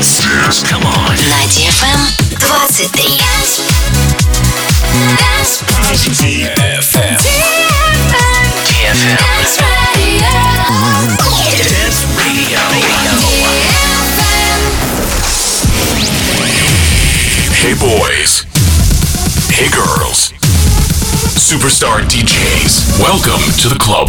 Dance. Dance. Come on. На DFM 23. DFM. DFM. Dance Radio. Hey boys. Hey girls. Superstar DJs. Welcome to the club.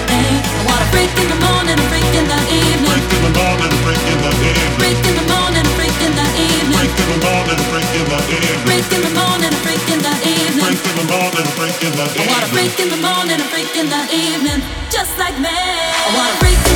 I wanna break in the morning and break in the evening, just like me. I wanna break.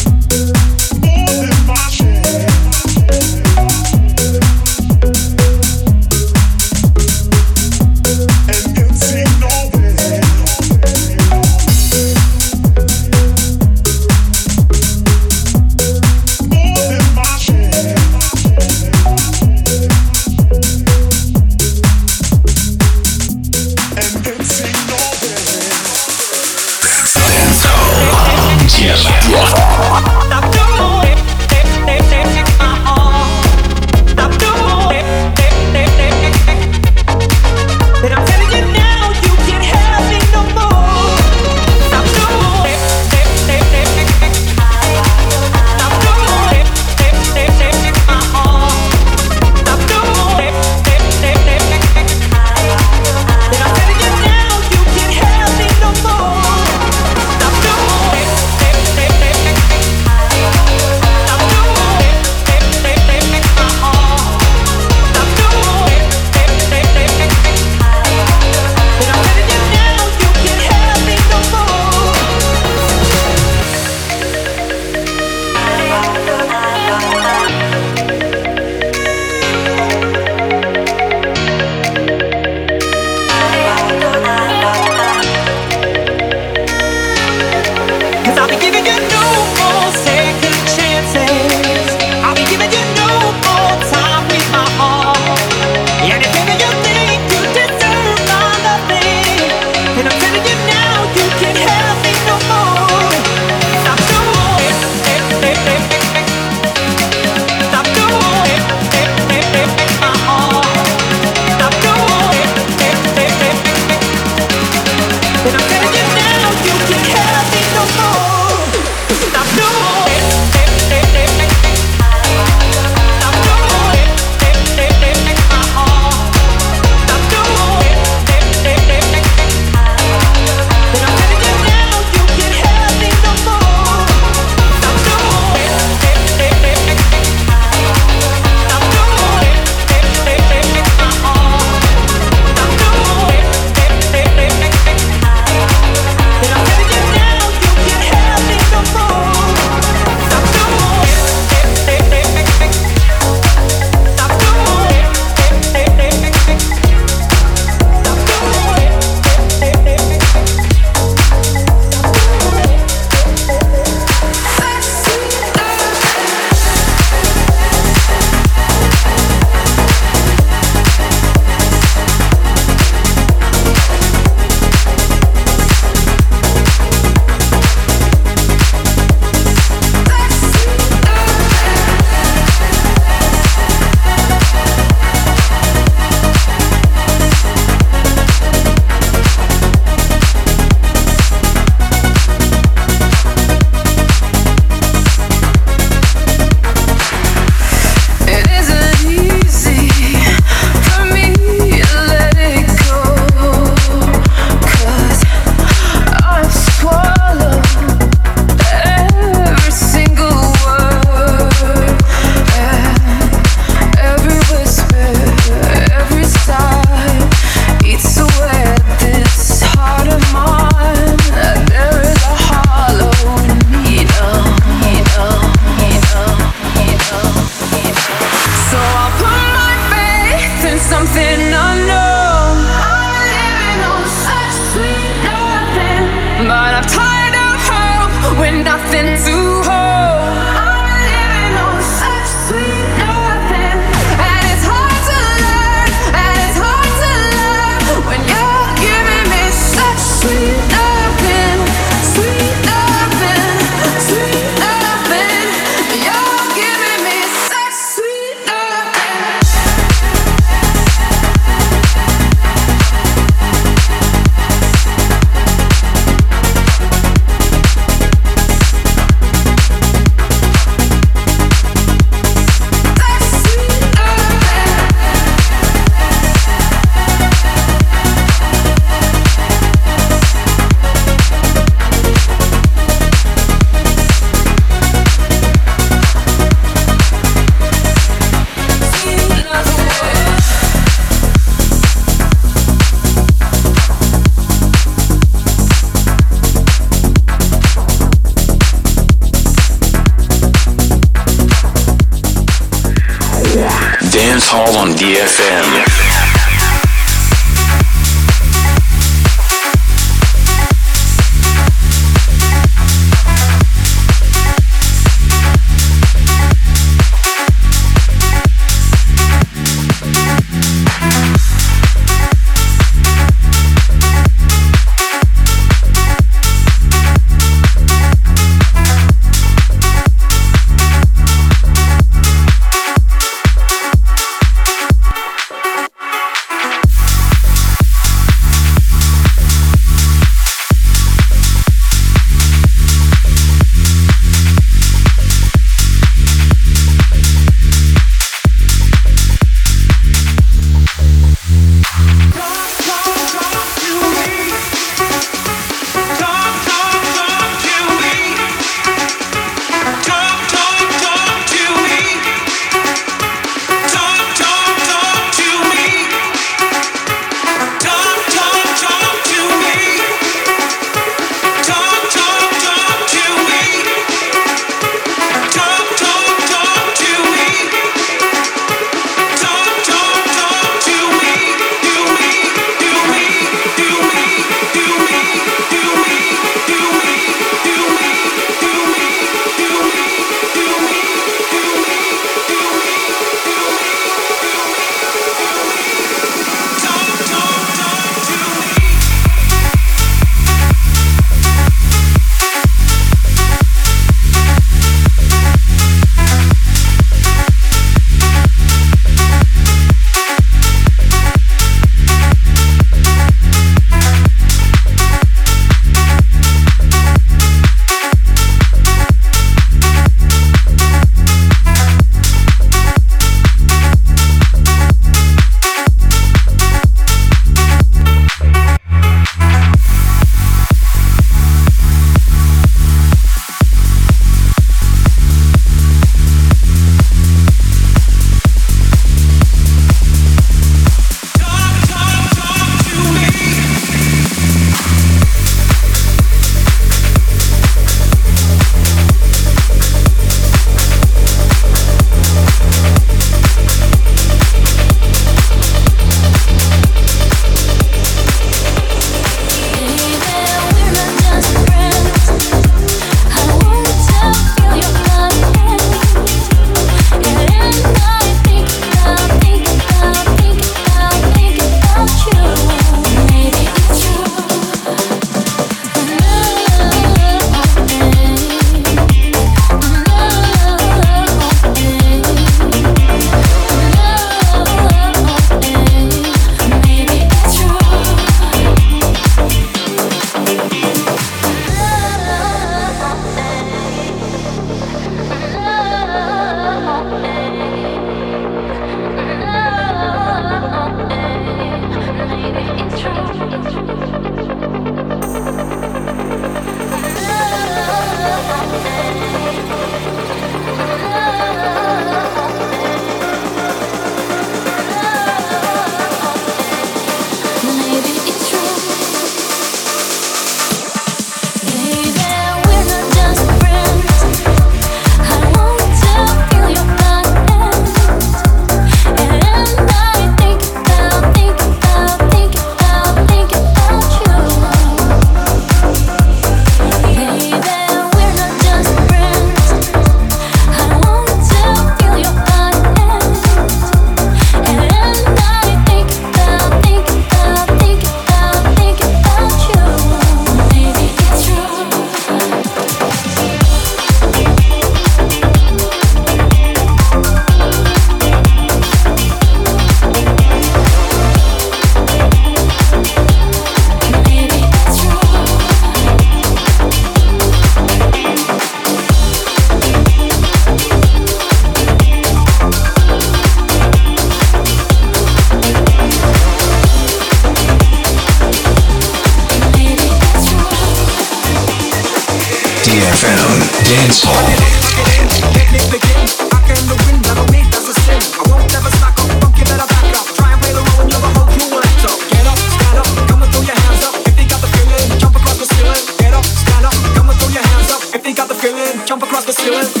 Jump across the ceiling.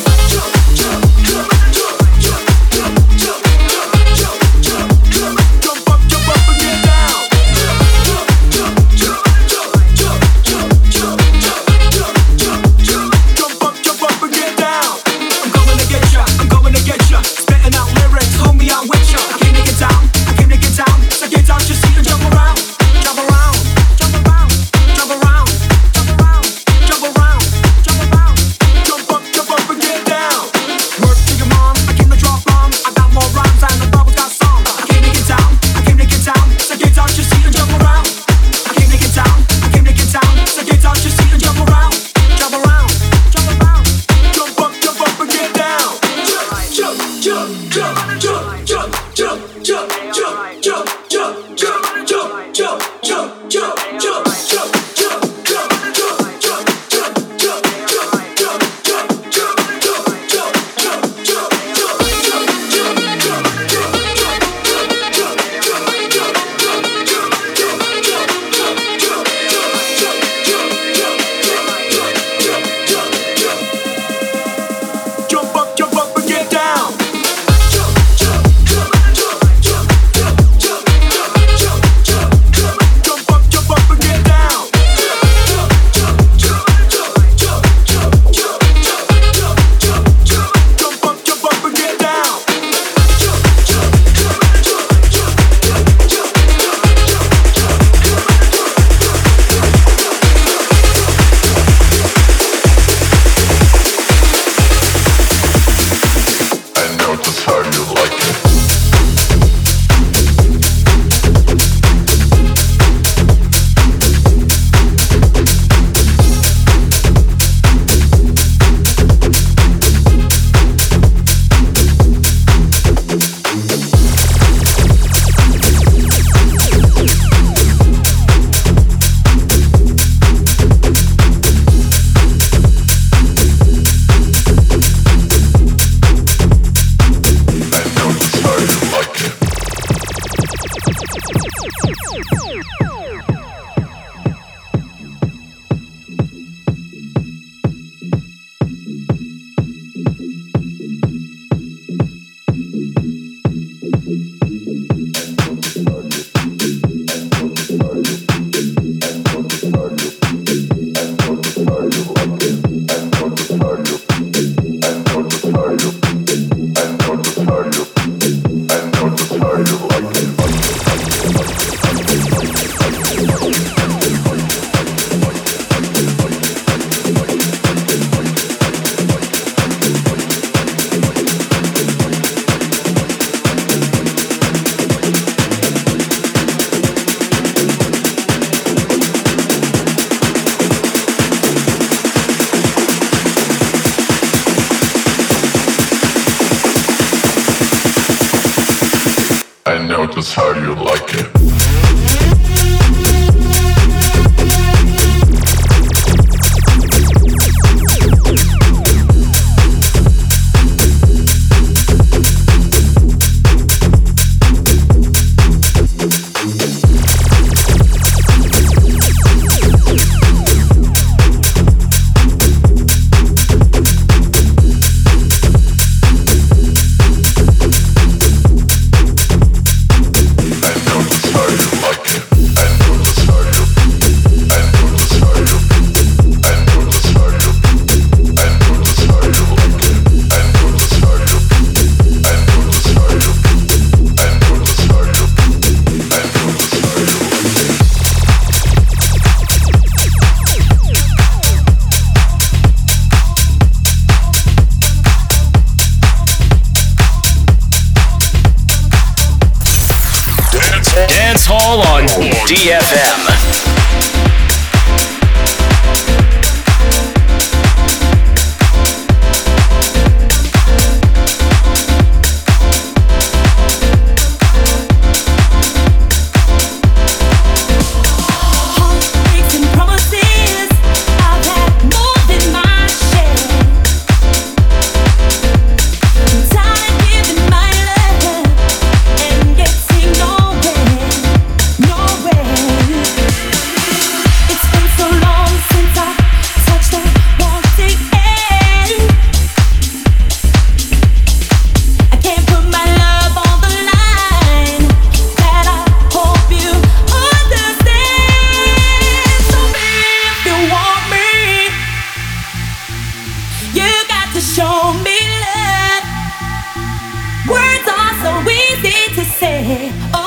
say, oh,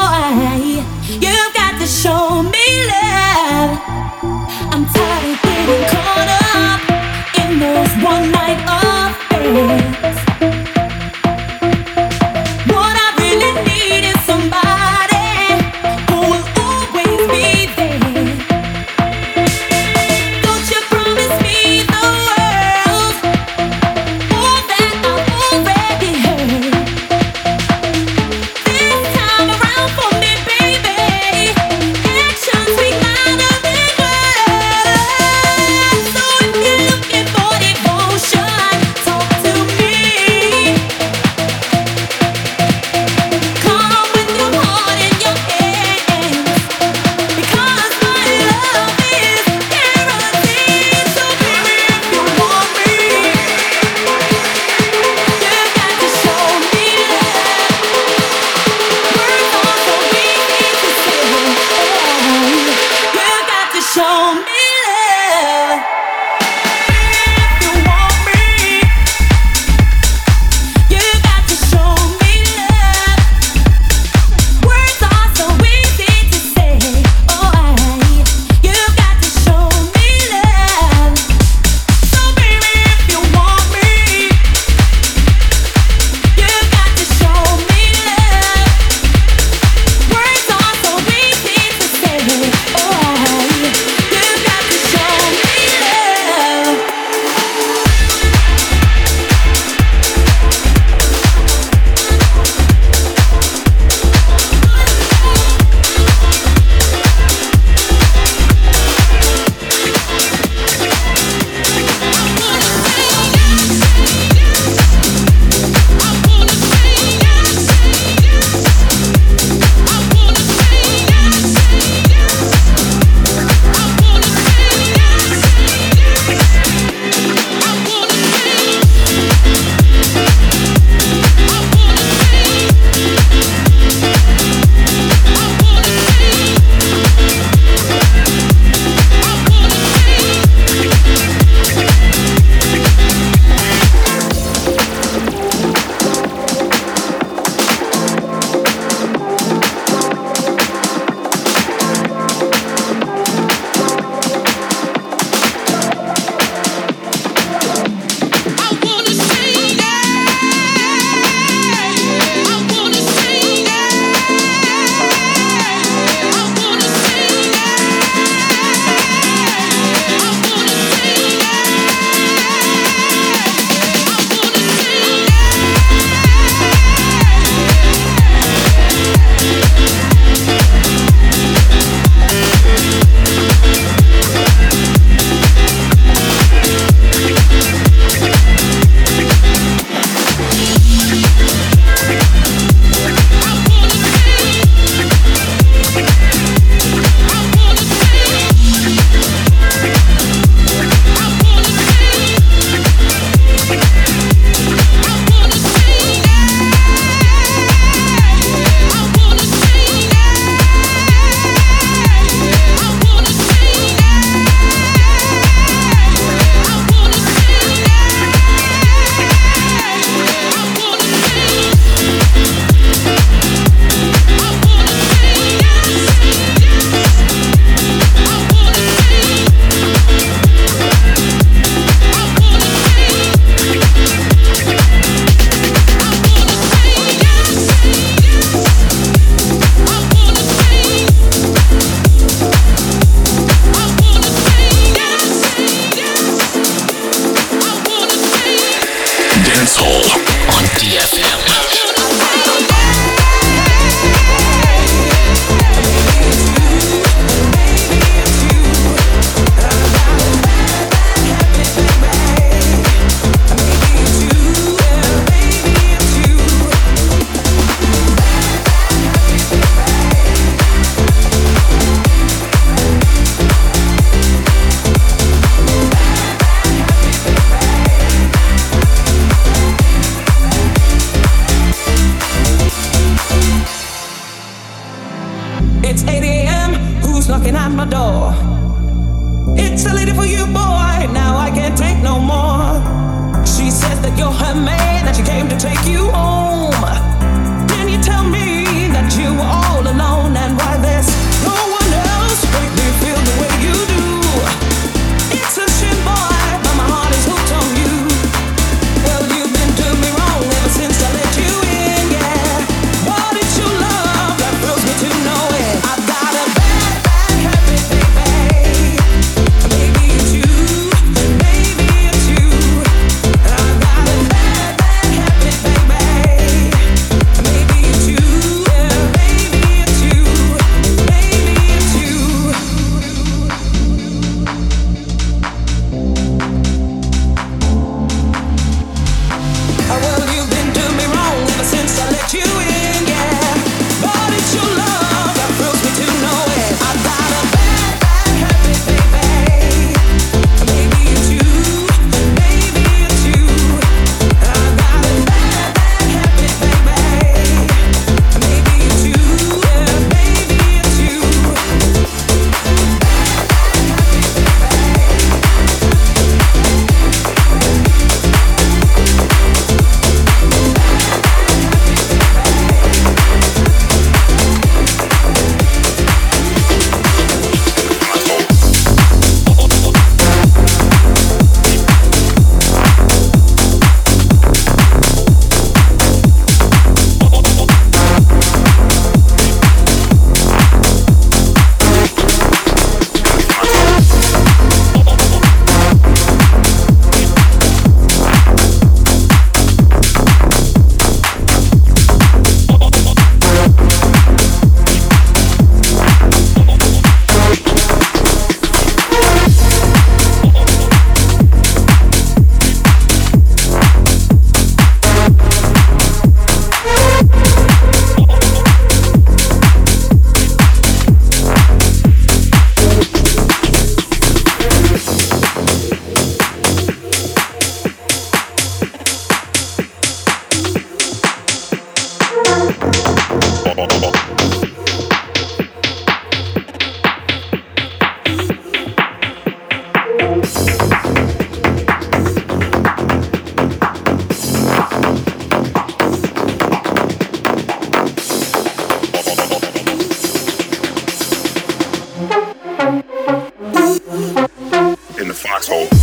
in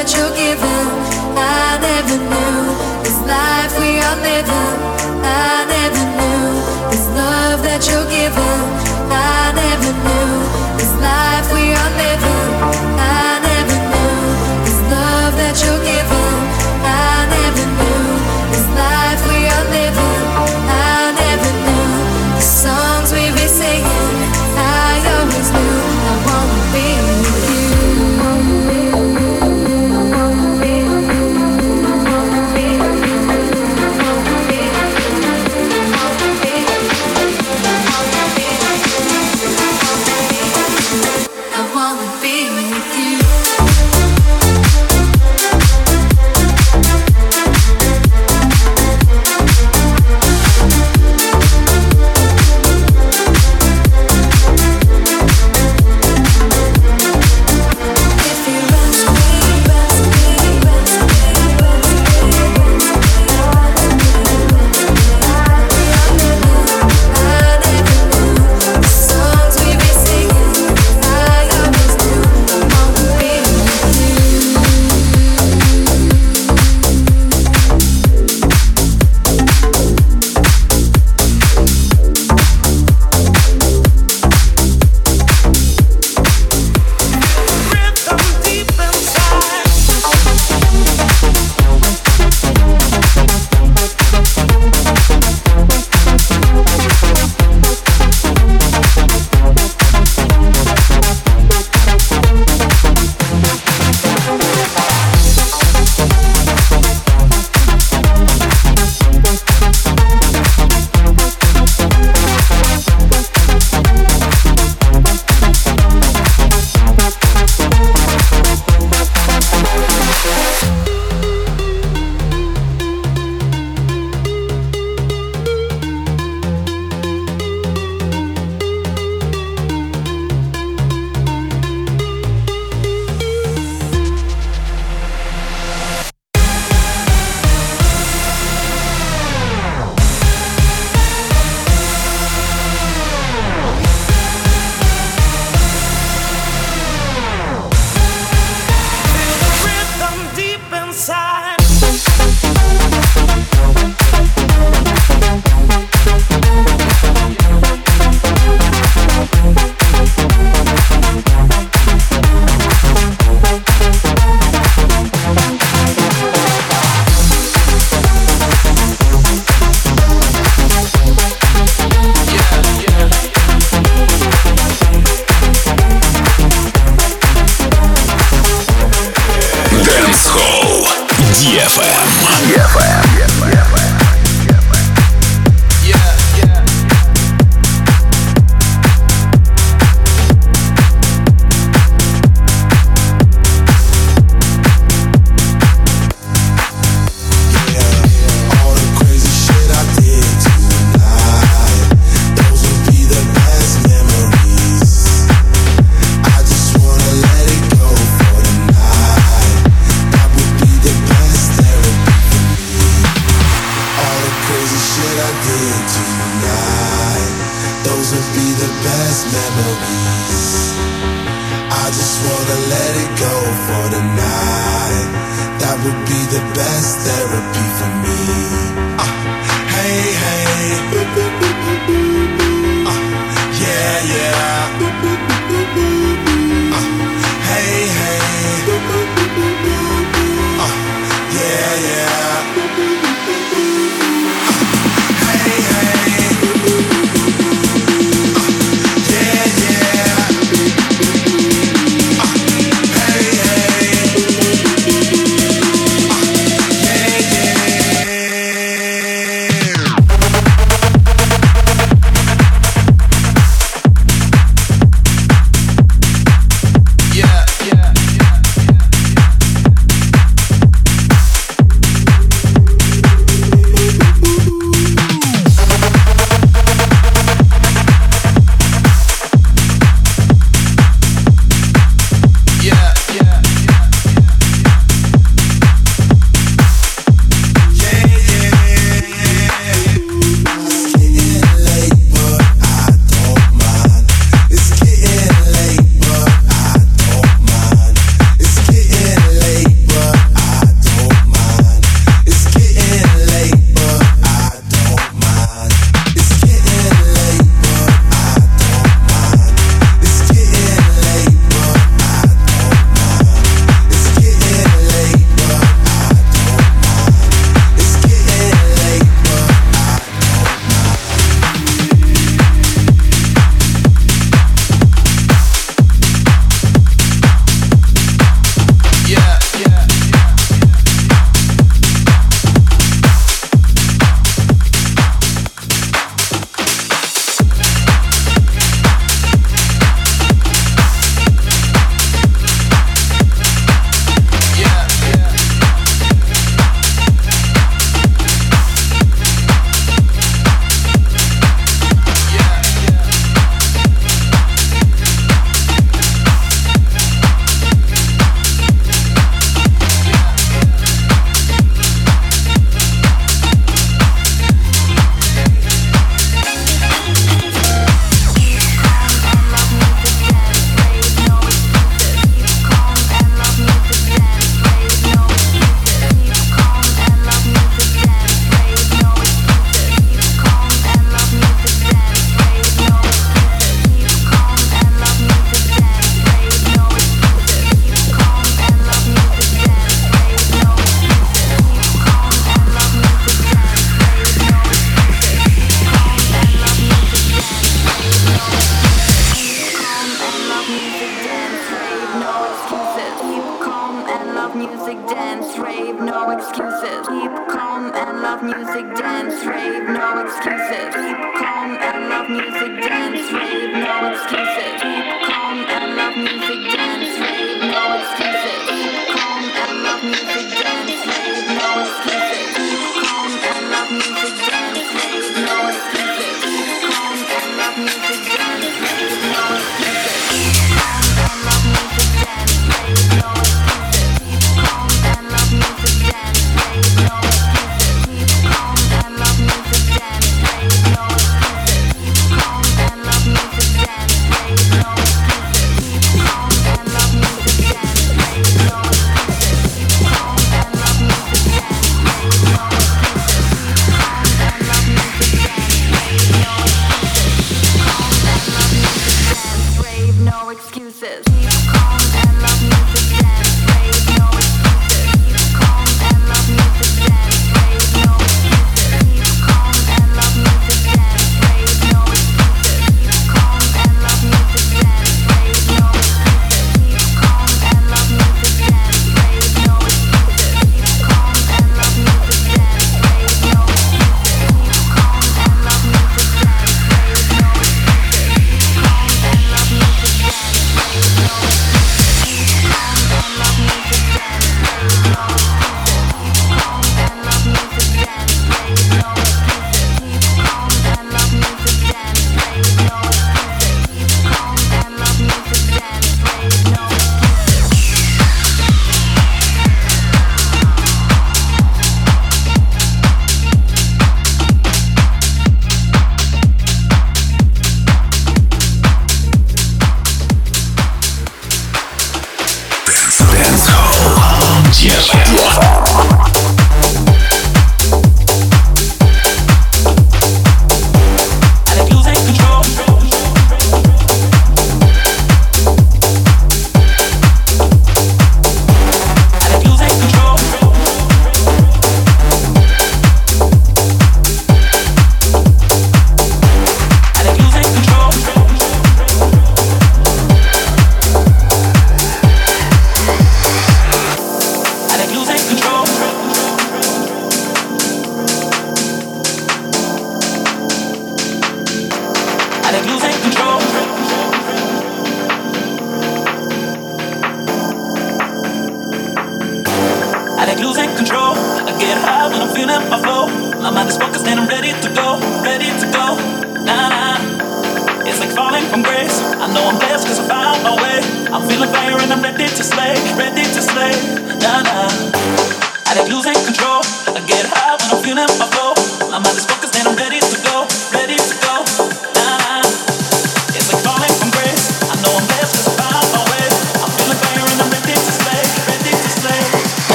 that you're giving, I never knew. This life we are living, I never knew. This love that you're giving.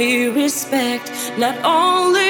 Me respect. Not only